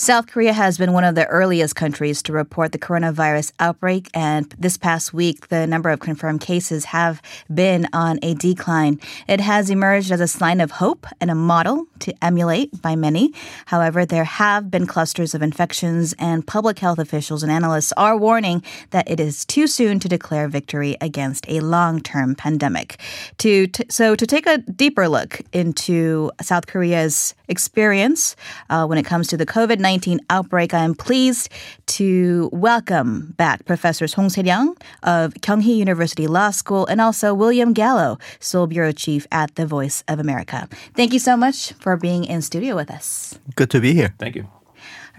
South Korea has been one of the earliest countries to report the coronavirus outbreak, and this past week, the number of confirmed cases have been on a decline. It has emerged as a sign of hope and a model to emulate by many. However, there have been clusters of infections, and public health officials and analysts are warning that it is too soon to declare victory against a long-term pandemic. To t- so to take a deeper look into South Korea's experience uh, when it comes to the COVID 19 19 outbreak, I am pleased to welcome back Professors Hong Se-ryun of Kyunghee University Law School and also William Gallo, Seoul Bureau Chief at The Voice of America. Thank you so much for being in studio with us. Good to be here. Thank you.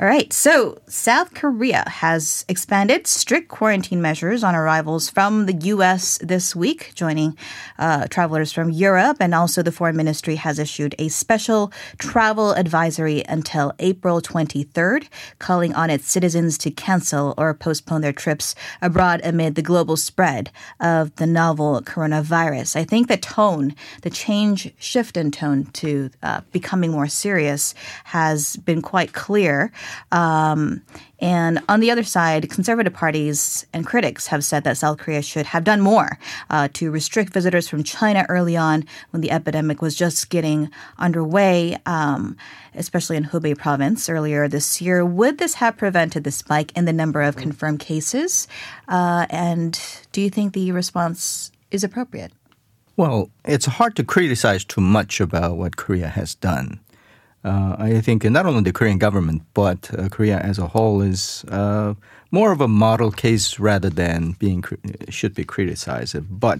All right. So, South Korea has expanded strict quarantine measures on arrivals from the U.S. this week, joining uh, travelers from Europe. And also, the foreign ministry has issued a special travel advisory until April 23rd, calling on its citizens to cancel or postpone their trips abroad amid the global spread of the novel coronavirus. I think the tone, the change, shift in tone to uh, becoming more serious has been quite clear. Um, and on the other side, conservative parties and critics have said that South Korea should have done more uh, to restrict visitors from China early on when the epidemic was just getting underway, um, especially in Hubei province earlier this year. Would this have prevented the spike in the number of confirmed cases? Uh, and do you think the response is appropriate? Well, it's hard to criticize too much about what Korea has done. Uh, I think not only the Korean government but uh, Korea as a whole is uh, more of a model case rather than being should be criticized. But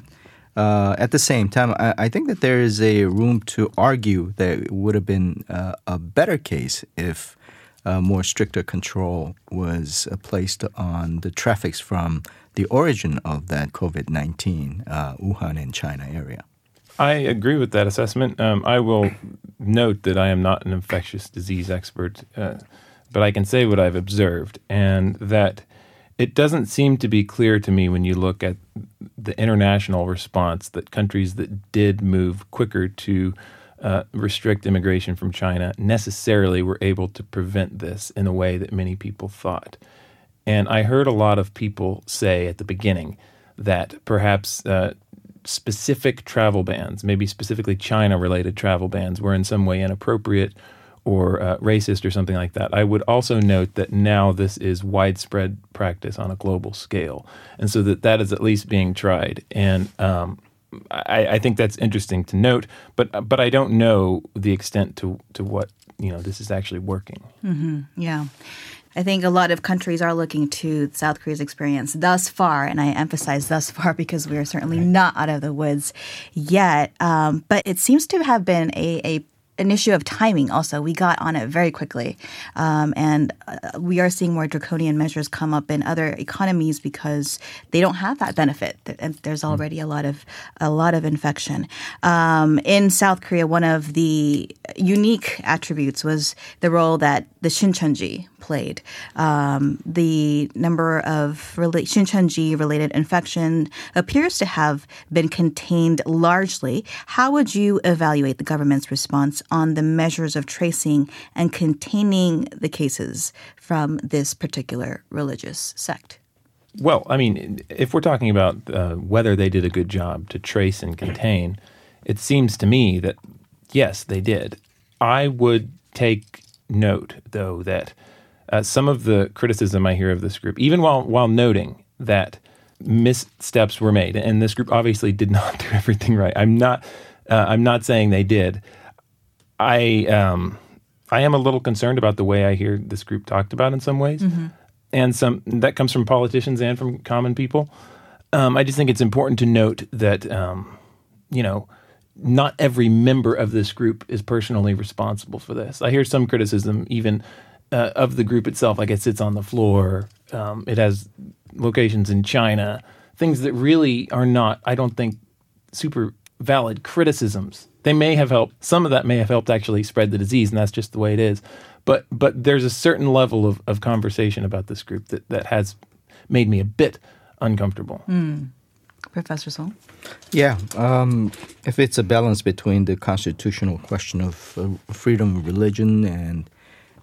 uh, at the same time, I, I, think that there is a room to argue that it would have been uh, a better case if uh, more stricter control was placed on the traffics from the origin of that COVID nineteen Wuhan and China area. I agree with that assessment. Um, I will note that I am not an infectious disease expert, uh, but I can say what I've observed, and that it doesn't seem to be clear to me when you look at the international response that countries that did move quicker to uh, restrict immigration from China necessarily were able to prevent this in a way that many people thought. And I heard a lot of people say at the beginning that perhaps uh, specific travel bans, maybe specifically China related travel bans, were in some way inappropriate or uh, racist or something like that. I would also note that now this is widespread practice on a global scale, and so that that is at least being tried. And um, I, I, think that's interesting to note, but but I don't know the extent to to what you know this is actually working. Mm-hmm. Yeah. I think a lot of countries are looking to South Korea's experience thus far, and I emphasize thus far because we are certainly right. not out of the woods yet. Um, but it seems to have been a, a an issue of timing also. We got on it very quickly. Um, and uh, we are seeing more draconian measures come up in other economies because they don't have that benefit. And there's hmm. already a lot of a lot of infection. Um, in South Korea, one of the unique attributes was the role that the Shincheonji played. Um, the number of rela- Shincheonji related infection appears to have been contained largely. How would you evaluate the government's response on the measures of tracing and containing the cases from this particular religious sect? Well, I mean, if we're talking about uh, whether they did a good job to trace and contain, it seems to me that yes, they did. I would take note, though, that uh, some of the criticism I hear of this group, even while while noting that missteps were made, and this group obviously did not do everything right. I'm not. Uh, I'm not saying they did. I um, I am a little concerned about the way I hear this group talked about in some ways, mm-hmm. and some that comes from politicians and from common people. Um, I just think it's important to note that um, you know not every member of this group is personally responsible for this. I hear some criticism even uh, of the group itself, like it sits on the floor. Um, it has locations in China, things that really are not, I don't think, super valid criticisms they may have helped. Some of that may have helped actually spread the disease, and that's just the way it is. But but there's a certain level of, of conversation about this group that, that has made me a bit uncomfortable. Mm. Professor Song? Yeah, um, if it's a balance between the constitutional question of uh, freedom of religion and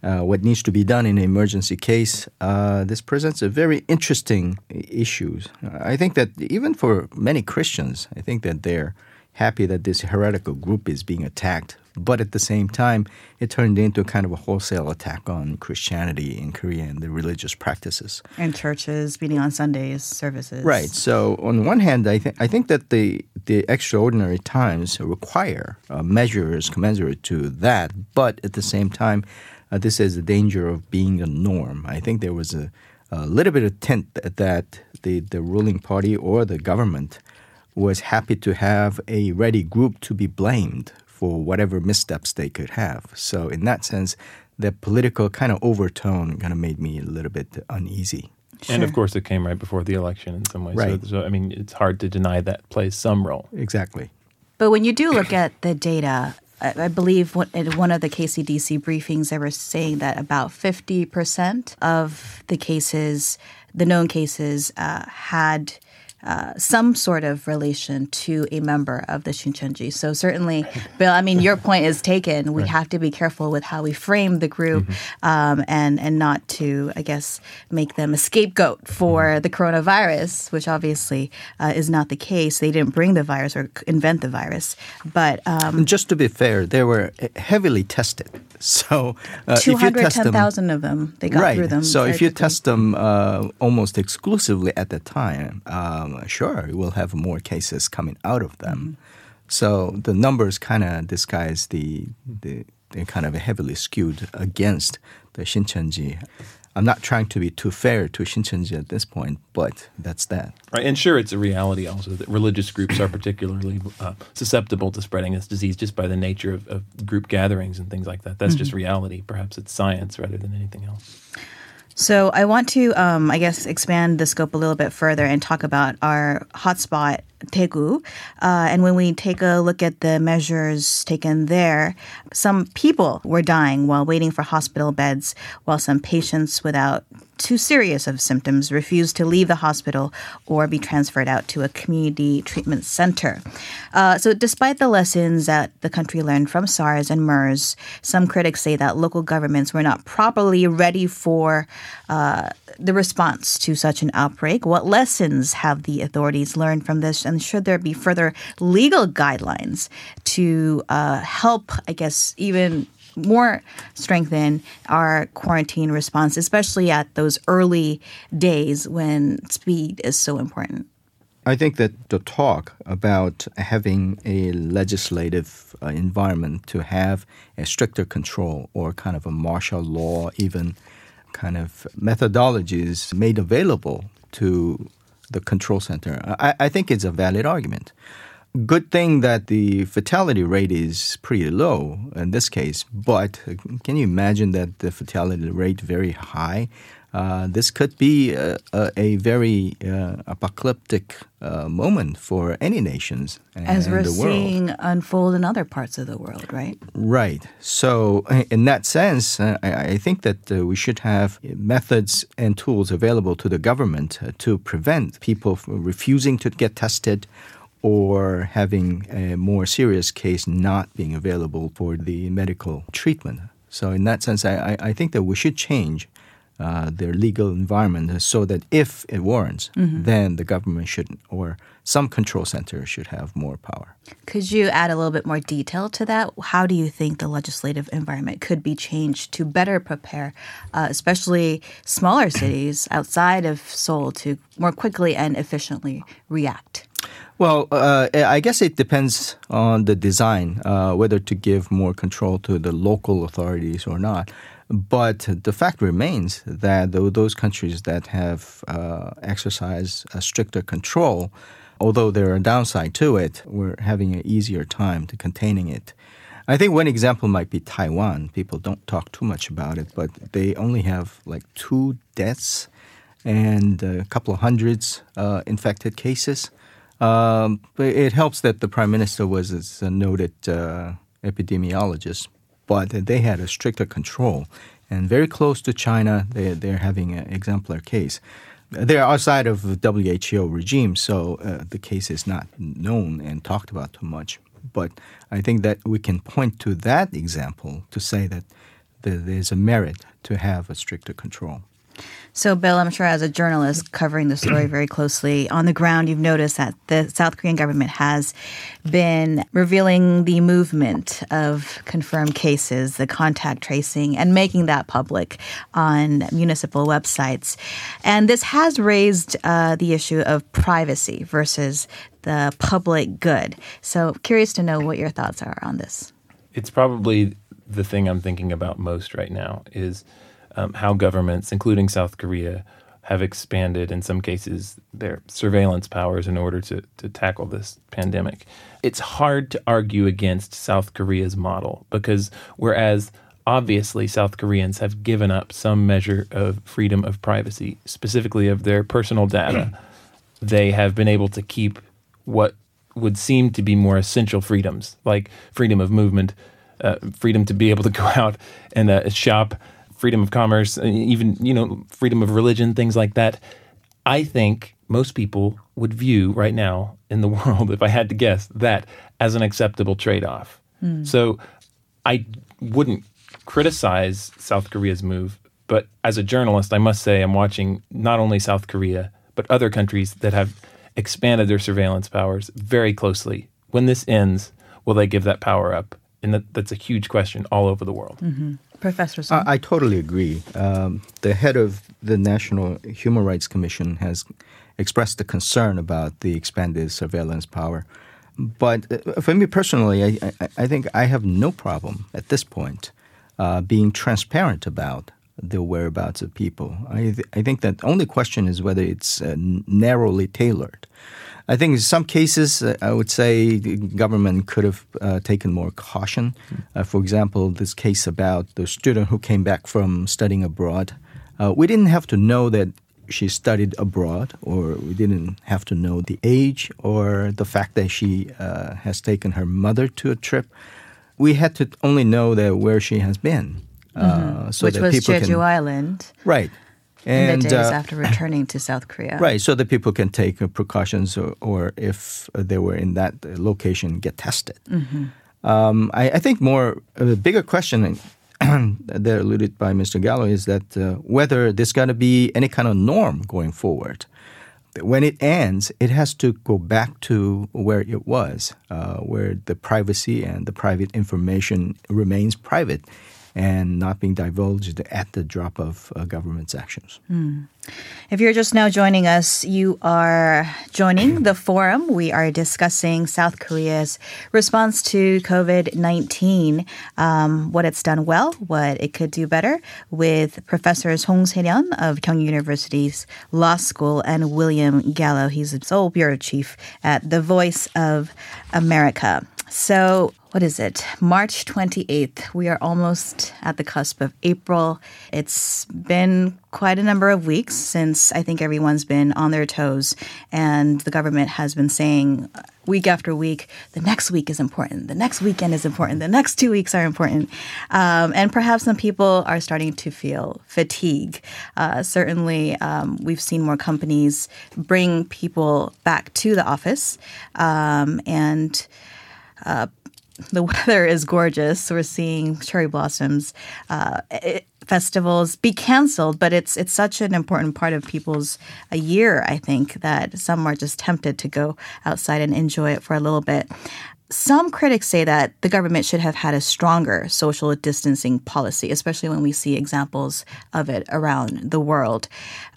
uh, what needs to be done in an emergency case, uh, this presents a very interesting issue. I think that even for many Christians, I think that they're happy that this heretical group is being attacked. But at the same time, it turned into kind of a wholesale attack on Christianity in Korea and the religious practices. And churches meeting on Sundays, services. Right. So on one hand, I think I think that the the extraordinary times require uh, measures commensurate to that. But at the same time, uh, this is a danger of being a norm. I think there was a, a little bit of tint that the the ruling party or the government was happy to have a ready group to be blamed for whatever missteps they could have. So in that sense, the political kind of overtone kind of made me a little bit uneasy. Sure. And of course, it came right before the election in some ways. Right. So, so, I mean, it's hard to deny that plays some role. Exactly. But when you do look at the data, I believe in one of the KCDC briefings, they were saying that about 50% of the cases, the known cases, uh, had uh, some sort of relation to a member of the Shincheonji. So certainly, Bill, I mean, your point is taken. We right. have to be careful with how we frame the group mm-hmm. um, and, and not to, I guess, make them a scapegoat for mm-hmm. the coronavirus, which obviously uh, is not the case. They didn't bring the virus or invent the virus. But um, just to be fair, they were heavily tested. So uh, 210,000 of them, they got right. through them. So if you quickly. test them uh, almost exclusively at the time, um, sure, we'll have more cases coming out of them. Mm-hmm. So the numbers kind of disguise the, the, they're kind of heavily skewed against the Shincheonji. I'm not trying to be too fair to Shincheonji at this point, but that's that. Right, and sure, it's a reality also that religious groups are particularly uh, susceptible to spreading this disease just by the nature of, of group gatherings and things like that. That's mm-hmm. just reality. Perhaps it's science rather than anything else. So I want to, um, I guess, expand the scope a little bit further and talk about our hotspot, Daegu. Uh, and when we take a look at the measures taken there, some people were dying while waiting for hospital beds, while some patients without too serious of symptoms refused to leave the hospital or be transferred out to a community treatment center. Uh, so, despite the lessons that the country learned from SARS and MERS, some critics say that local governments were not properly ready for. Uh, the response to such an outbreak? What lessons have the authorities learned from this? And should there be further legal guidelines to uh, help, I guess, even more strengthen our quarantine response, especially at those early days when speed is so important? I think that the talk about having a legislative uh, environment to have a stricter control or kind of a martial law, even kind of methodologies made available to the control center, I, I think it's a valid argument. Good thing that the fatality rate is pretty low in this case, but can you imagine that the fatality rate very high? Uh, this could be a, a, a very uh, apocalyptic uh, moment for any nations as we're seeing unfold in other parts of the world, right? Right. So, in that sense, uh, I, I, think that uh, we should have methods and tools available to the government uh, to prevent people from refusing to get tested or having a more serious case not being available for the medical treatment. So, in that sense, I, I think that we should change uh, their legal environment so that if it warrants, mm-hmm. then the government should or some control center should have more power. Could you add a little bit more detail to that? How do you think the legislative environment could be changed to better prepare, uh, especially smaller cities outside of Seoul, to more quickly and efficiently react? Well, uh, I guess it depends on the design, uh, whether to give more control to the local authorities or not. But the fact remains that those countries that have uh, exercised a stricter control, although there are downside to it, we're having an easier time to containing it. I think one example might be Taiwan. People don't talk too much about it, but they only have like two deaths and a couple of hundreds uh, infected cases. Um, it helps that the prime minister was a noted uh, epidemiologist but they had a stricter control. And very close to China, they, they're having an exemplar case. They're outside of WHO regime, so uh, the case is not known and talked about too much. But I think that we can point to that example to say that that there's a merit to have a stricter control. So, Bill, I'm sure as a journalist covering the story very closely, on the ground, you've noticed that the South Korean government has been revealing the movement of confirmed cases, the contact tracing, and making that public on municipal websites. And this has raised uh, the issue of privacy versus the public good. So, curious to know what your thoughts are on this. It's probably the thing I'm thinking about most right now is um, how governments, including South Korea, have expanded in some cases their surveillance powers in order to, to tackle this pandemic. It's hard to argue against South Korea's model because whereas obviously South Koreans have given up some measure of freedom of privacy, specifically of their personal data, they have been able to keep what would seem to be more essential freedoms, like freedom of movement, uh, freedom to be able to go out and uh, shop, freedom of commerce, even you know freedom of religion, things like that. I think most people would view right now in the world, if I had to guess, that as an acceptable trade-off. Mm. So I wouldn't criticize South Korea's move, but as a journalist, I must say I'm watching not only South Korea but other countries that have expanded their surveillance powers very closely. When this ends, will they give that power up? And that, that's a huge question all over the world. Mm-hmm. Professor I, I, totally agree. Um, the head of the National Human Rights Commission has expressed a concern about the expanded surveillance power. But uh, for me personally, I, I, I, think I have no problem at this point uh, being transparent about the whereabouts of people. I, th- I think that the only question is whether it's uh, narrowly tailored. I think in some cases, uh, I would say the government could have uh, taken more caution. Uh, for example, this case about the student who came back from studying abroad. Uh, we didn't have to know that she studied abroad, or we didn't have to know the age or the fact that she uh, has taken her mother to a trip. We had to only know that where she has been. Uh, mm-hmm. so Which was Jeju can, Island. Right and, in the days uh, after returning to South Korea. Right, so that people can take uh, precautions or, or, if they were in that location, get tested. Mm-hmm. Um, I, I, think more a bigger question that alluded by Mr. Gallo is that uh, whether there's going to be any kind of norm going forward. When it ends, it has to go back to where it was, uh, where the privacy and the private information remains private and not being divulged at the drop of uh, government's actions. Mm. If you're just now joining us, you are joining the forum. We are discussing South Korea's response to COVID 19, um, what it's done well, what it could do better, with Professors Hong Se-ryun of Kyung University's Law School and William Gallo. He's the Seoul Bureau Chief at The Voice of America. So, what is it? March 28th. We are almost at the cusp of April. It's been quite a number of weeks since I think everyone's been on their toes, and the government has been saying week after week, the next week is important, the next weekend is important, the next two weeks are important. Um, and perhaps some people are starting to feel fatigue. Uh, certainly, um, we've seen more companies bring people back to the office um, and uh, the weather is gorgeous. We're seeing cherry blossoms. Uh, it, festivals be canceled, but it's it's such an important part of people's a year. I think that some are just tempted to go outside and enjoy it for a little bit. Some critics say that the government should have had a stronger social distancing policy, especially when we see examples of it around the world.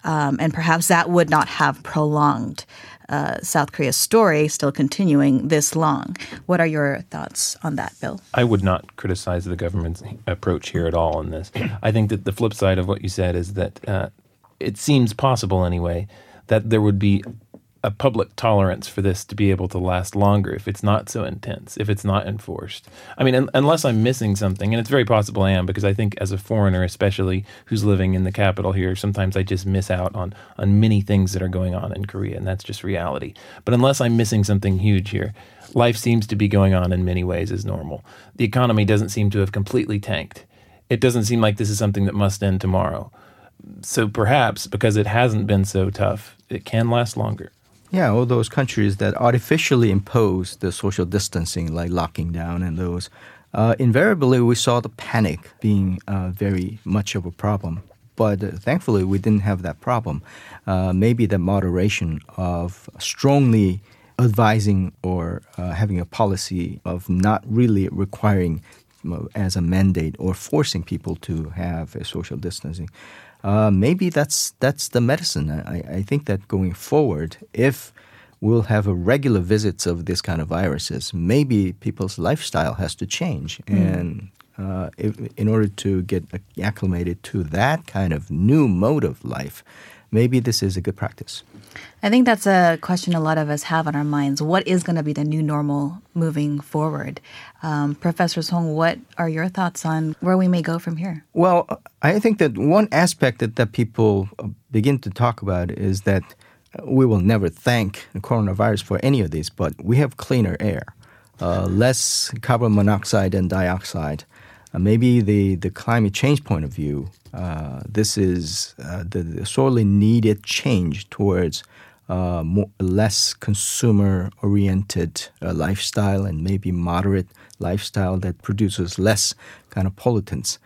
Um, and perhaps that would not have prolonged uh, South Korea's story still continuing this long. What are your thoughts on that, Bill? I would not criticize the government's approach here at all in this. I think that the flip side of what you said is that uh, it seems possible, anyway, that there would be a public tolerance for this to be able to last longer if it's not so intense, if it's not enforced. I mean, un- unless I'm missing something, and it's very possible I am, because I think as a foreigner, especially who's living in the capital here, sometimes I just miss out on on many things that are going on in Korea, and that's just reality. But unless I'm missing something huge here, life seems to be going on in many ways as normal. The economy doesn't seem to have completely tanked. It doesn't seem like this is something that must end tomorrow. So perhaps because it hasn't been so tough, it can last longer. Yeah, all those countries that artificially impose the social distancing, like locking down and those, uh, invariably we saw the panic being uh, very much of a problem. But uh, thankfully, we didn't have that problem. Uh, maybe the moderation of strongly advising or uh, having a policy of not really requiring as a mandate or forcing people to have a social distancing. Uh, maybe that's that's the medicine. I, I think that going forward, if we'll have a regular visits of this kind of viruses, maybe people's lifestyle has to change, mm. and uh, if, in order to get acclimated to that kind of new mode of life, maybe this is a good practice. I think that's a question a lot of us have on our minds. What is going to be the new normal moving forward? Um, Professor Song, what are your thoughts on where we may go from here? Well, I think that one aspect that, that people begin to talk about is that we will never thank the coronavirus for any of this, but we have cleaner air, uh, less carbon monoxide and dioxide. Uh, maybe the, the climate change point of view, uh, this is uh, the, the, sorely needed change towards uh, more, less consumer oriented uh, lifestyle and maybe moderate lifestyle that produces less kind of pollutants.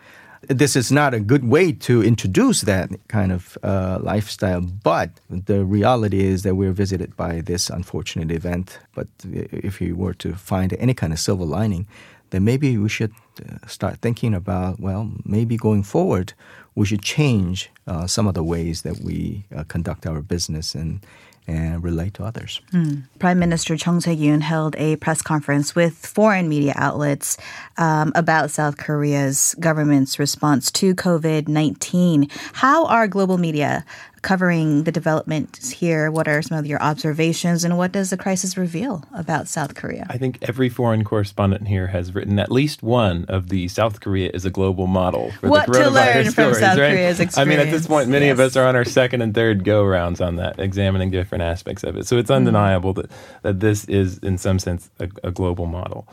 This is not a good way to introduce that kind of uh, lifestyle, but the reality is that we're visited by this unfortunate event. But if you were to find any kind of silver lining, then maybe we should uh, start thinking about well, maybe going forward, we should change uh, some of the ways that we uh, conduct our business and and relate to others. Mm. Prime Minister Chung Sye-kyun held a press conference with foreign media outlets um, about South Korea's government's response to COVID-19. How are global media covering the developments here. What are some of your observations, and what does the crisis reveal about South Korea? I think every foreign correspondent here has written at least one of the South Korea is a global model for what the coronavirus to learn from stories, South right? Korea's experience. I mean, at this point, many yes. of us are on our second and third go rounds on that, examining different aspects of it. So it's undeniable mm-hmm. that, that this is, in some sense, a, a global model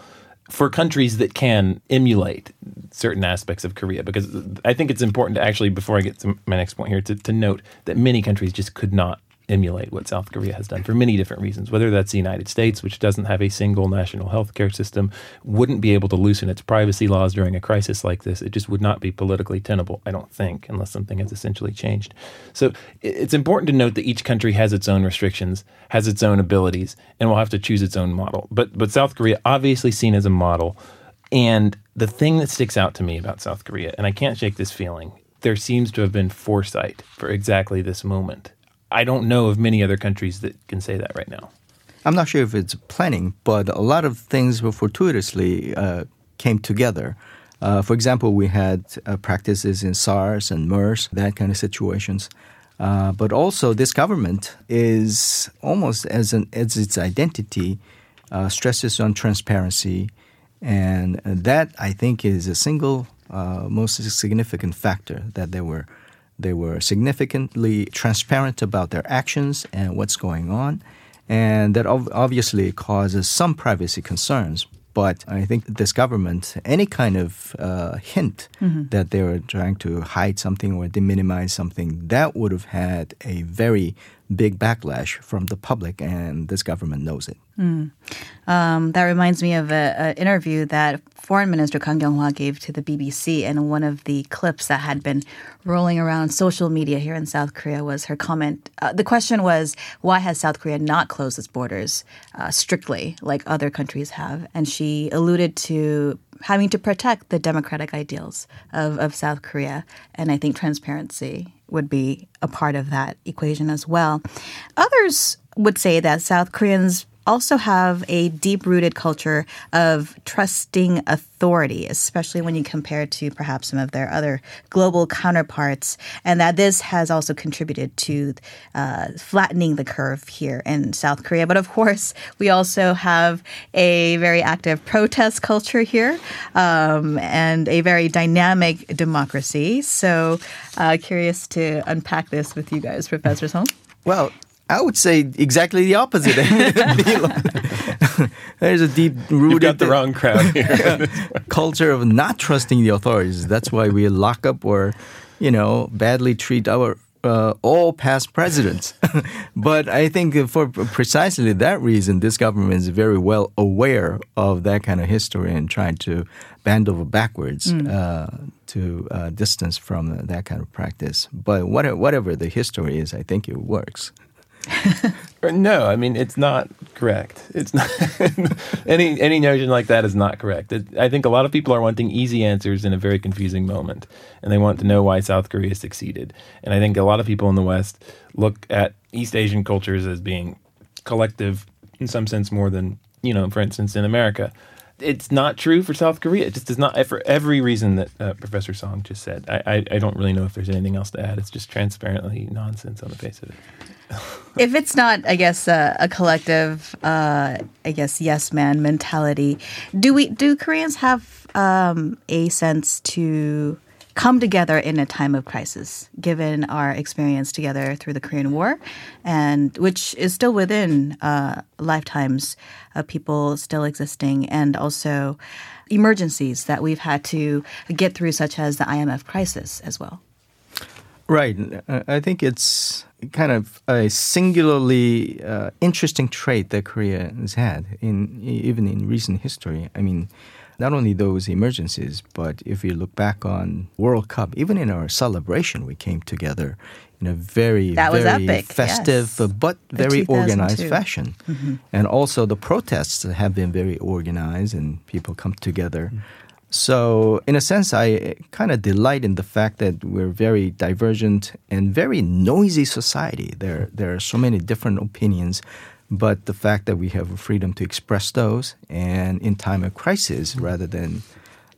for countries that can emulate certain aspects of Korea, because I think it's important to actually, before I get to my next point here, to, to note that many countries just could not emulate what South Korea has done for many different reasons. Whether that's the United States, which doesn't have a single national health care system, wouldn't be able to loosen its privacy laws during a crisis like this. It just would not be politically tenable, I don't think, unless something has essentially changed. So it's important to note that each country has its own restrictions, has its own abilities, and will have to choose its own model. But but South Korea obviously seen as a model. And the thing that sticks out to me about South Korea, and I can't shake this feeling, there seems to have been foresight for exactly this moment I don't know of many other countries that can say that right now. I'm not sure if it's planning, but a lot of things were fortuitously uh, came together. Uh, for example, we had uh, practices in SARS and MERS, that kind of situations. Uh, but also, this government is almost as, an, as its identity uh, stresses on transparency, and that I think is a single uh, most significant factor that there were they were significantly transparent about their actions and what's going on. And that obviously causes some privacy concerns. But I think this government, any kind of uh, hint mm-hmm. that they were trying to hide something or minimize something, that would have had a very big backlash from the public, and this government knows it. Mm. Um, that reminds me of an interview that Foreign Minister Kang Kyung-hwa gave to the BBC, and one of the clips that had been rolling around social media here in South Korea was her comment. Uh, the question was, why has South Korea not closed its borders uh, strictly like other countries have? And she alluded to having to protect the democratic ideals of, of South Korea, and I think transparency would be a part of that equation as well. Others would say that South Koreans also have a deep rooted culture of trusting authority, especially when you compare to perhaps some of their other global counterparts, and that this has also contributed to uh, flattening the curve here in South Korea. But of course, we also have a very active protest culture here um, and a very dynamic democracy. So, uh, curious to unpack this with you guys, Professor Song. Well, I would say exactly the opposite. There's a deep rooted. You've got the wrong crowd here. culture of not trusting the authorities. That's why we lock up or, you know, badly treat our uh, all past presidents. but I think for precisely that reason, this government is very well aware of that kind of history and trying to bend over backwards mm. uh, to uh, distance from that kind of practice. But whatever, whatever the history is, I think it works. no, I mean it's not correct. It's not any any notion like that is not correct. It, I think a lot of people are wanting easy answers in a very confusing moment, and they want to know why South Korea succeeded. And I think a lot of people in the West look at East Asian cultures as being collective in some sense more than you know, for instance, in America. It's not true for South Korea. It just does not for every reason that uh, Professor Song just said. I, I I don't really know if there's anything else to add. It's just transparently nonsense on the face of it if it's not, I guess, a collective, uh, I guess, yes man mentality, do we do Koreans have um, a sense to come together in a time of crisis, given our experience together through the Korean War, and which is still within uh, lifetimes of people still existing, and also emergencies that we've had to get through, such as the IMF crisis as well. Right. I think it's kind of a singularly uh, interesting trait that Korea has had in even in recent history. I mean, not only those emergencies, but if you look back on World Cup, even in our celebration, we came together in a very very epic, festive yes. but very organized fashion. Mm-hmm. And also the protests have been very organized and people come together. Mm-hmm. So, in a sense, I kind of delight in the fact that we're very divergent and very noisy society. There, there are so many different opinions, but the fact that we have a freedom to express those, and in time of crisis, mm-hmm. rather than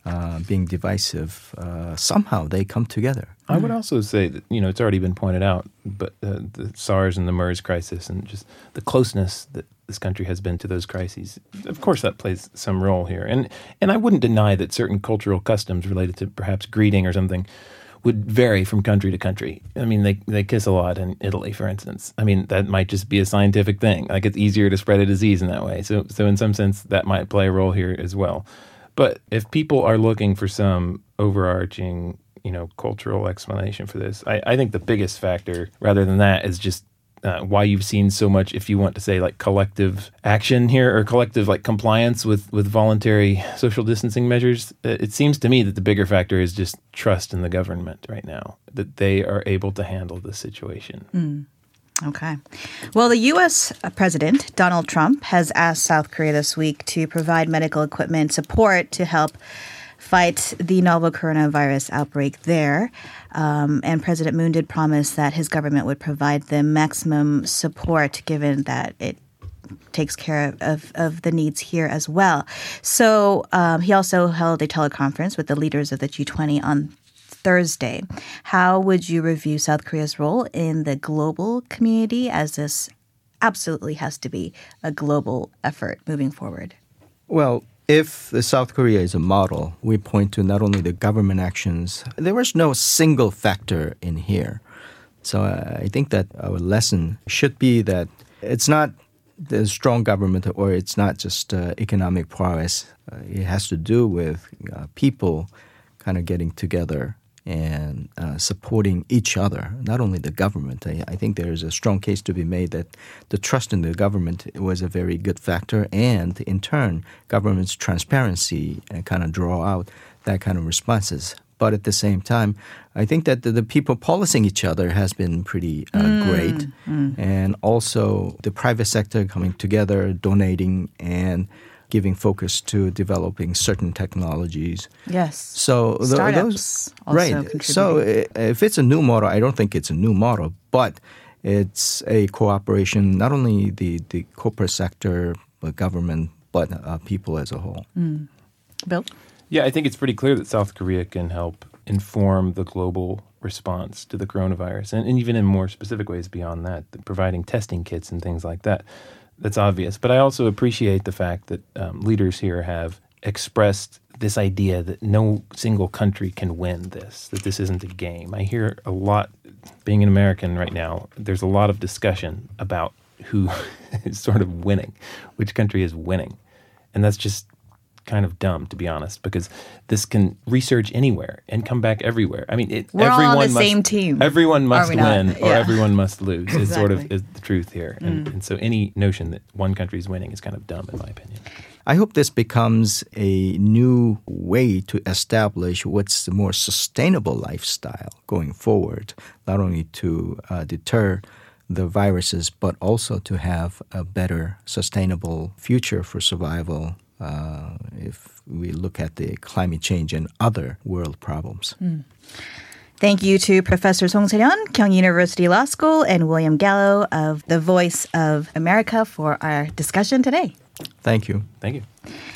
uh, being divisive, uh, somehow they come together. I would also say that you know it's already been pointed out, but uh, the SARS and the MERS crisis, and just the closeness that this country has been to those crises. Of course, that plays some role here, and and I wouldn't deny that certain cultural customs related to perhaps greeting or something would vary from country to country. I mean, they they kiss a lot in Italy, for instance. I mean, that might just be a scientific thing. Like it's easier to spread a disease in that way. So so in some sense, that might play a role here as well. But if people are looking for some overarching you know cultural explanation for this, I, I think the biggest factor, rather than that, is just uh, why you've seen so much, if you want to say like collective action here or collective like compliance with with voluntary social distancing measures. Uh, it seems to me that the bigger factor is just trust in the government right now that they are able to handle the situation. Mm. Okay. Well, the U.S. President, Donald Trump, has asked South Korea this week to provide medical equipment support to help fight the novel coronavirus outbreak there. Um, and President Moon did promise that his government would provide them maximum support given that it takes care of, of the needs here as well. So um, he also held a teleconference with the leaders of the G20 on Thursday. How would you review South Korea's role in the global community as this absolutely has to be a global effort moving forward? Well, if South Korea is a model, we point to not only the government actions, there was no single factor in here. So uh, I think that our lesson should be that it's not the strong government or it's not just uh, economic prowess. Uh, it has to do with uh, people kind of getting together and uh, supporting each other, not only the government. I, I, think there is a strong case to be made that the trust in the government was a very good factor, and in turn, government's transparency uh, kind of draw out that kind of responses. But at the same time, I think that the, the people policing each other has been pretty uh, mm, great, mm. and also the private sector coming together, donating, and giving focus to developing certain technologies. Yes. So the, those right. So if it's a new model, I don't think it's a new model, but it's a cooperation not only the the corporate sector, but government, but uh, people as a whole. Mm. Bill. Yeah, I think it's pretty clear that South Korea can help inform the global response to the coronavirus, and, and even in more specific ways beyond that, providing testing kits and things like that that's obvious. But I also appreciate the fact that um, leaders here have expressed this idea that no single country can win this, that this isn't a game. I hear a lot, being an American right now, there's a lot of discussion about who is sort of winning, which country is winning. And that's just kind of dumb, to be honest, because this can research anywhere and come back everywhere. I mean, it, We're all on everyone the must, same team. Everyone must we not? win or everyone must lose. Is sort of Mm. is the truth here, and, and so any notion that one country is winning is kind of dumb, in my opinion. I hope this becomes a new way to establish what's the more sustainable lifestyle going forward, not only to uh, deter the viruses, but also to have a better sustainable future for survival uh, if we look at the climate change and other world problems. Thank you to Professor Song Se-ryun, Kyung University Law School, and William Gallo of the Voice of America for our discussion today. Thank you. Thank you.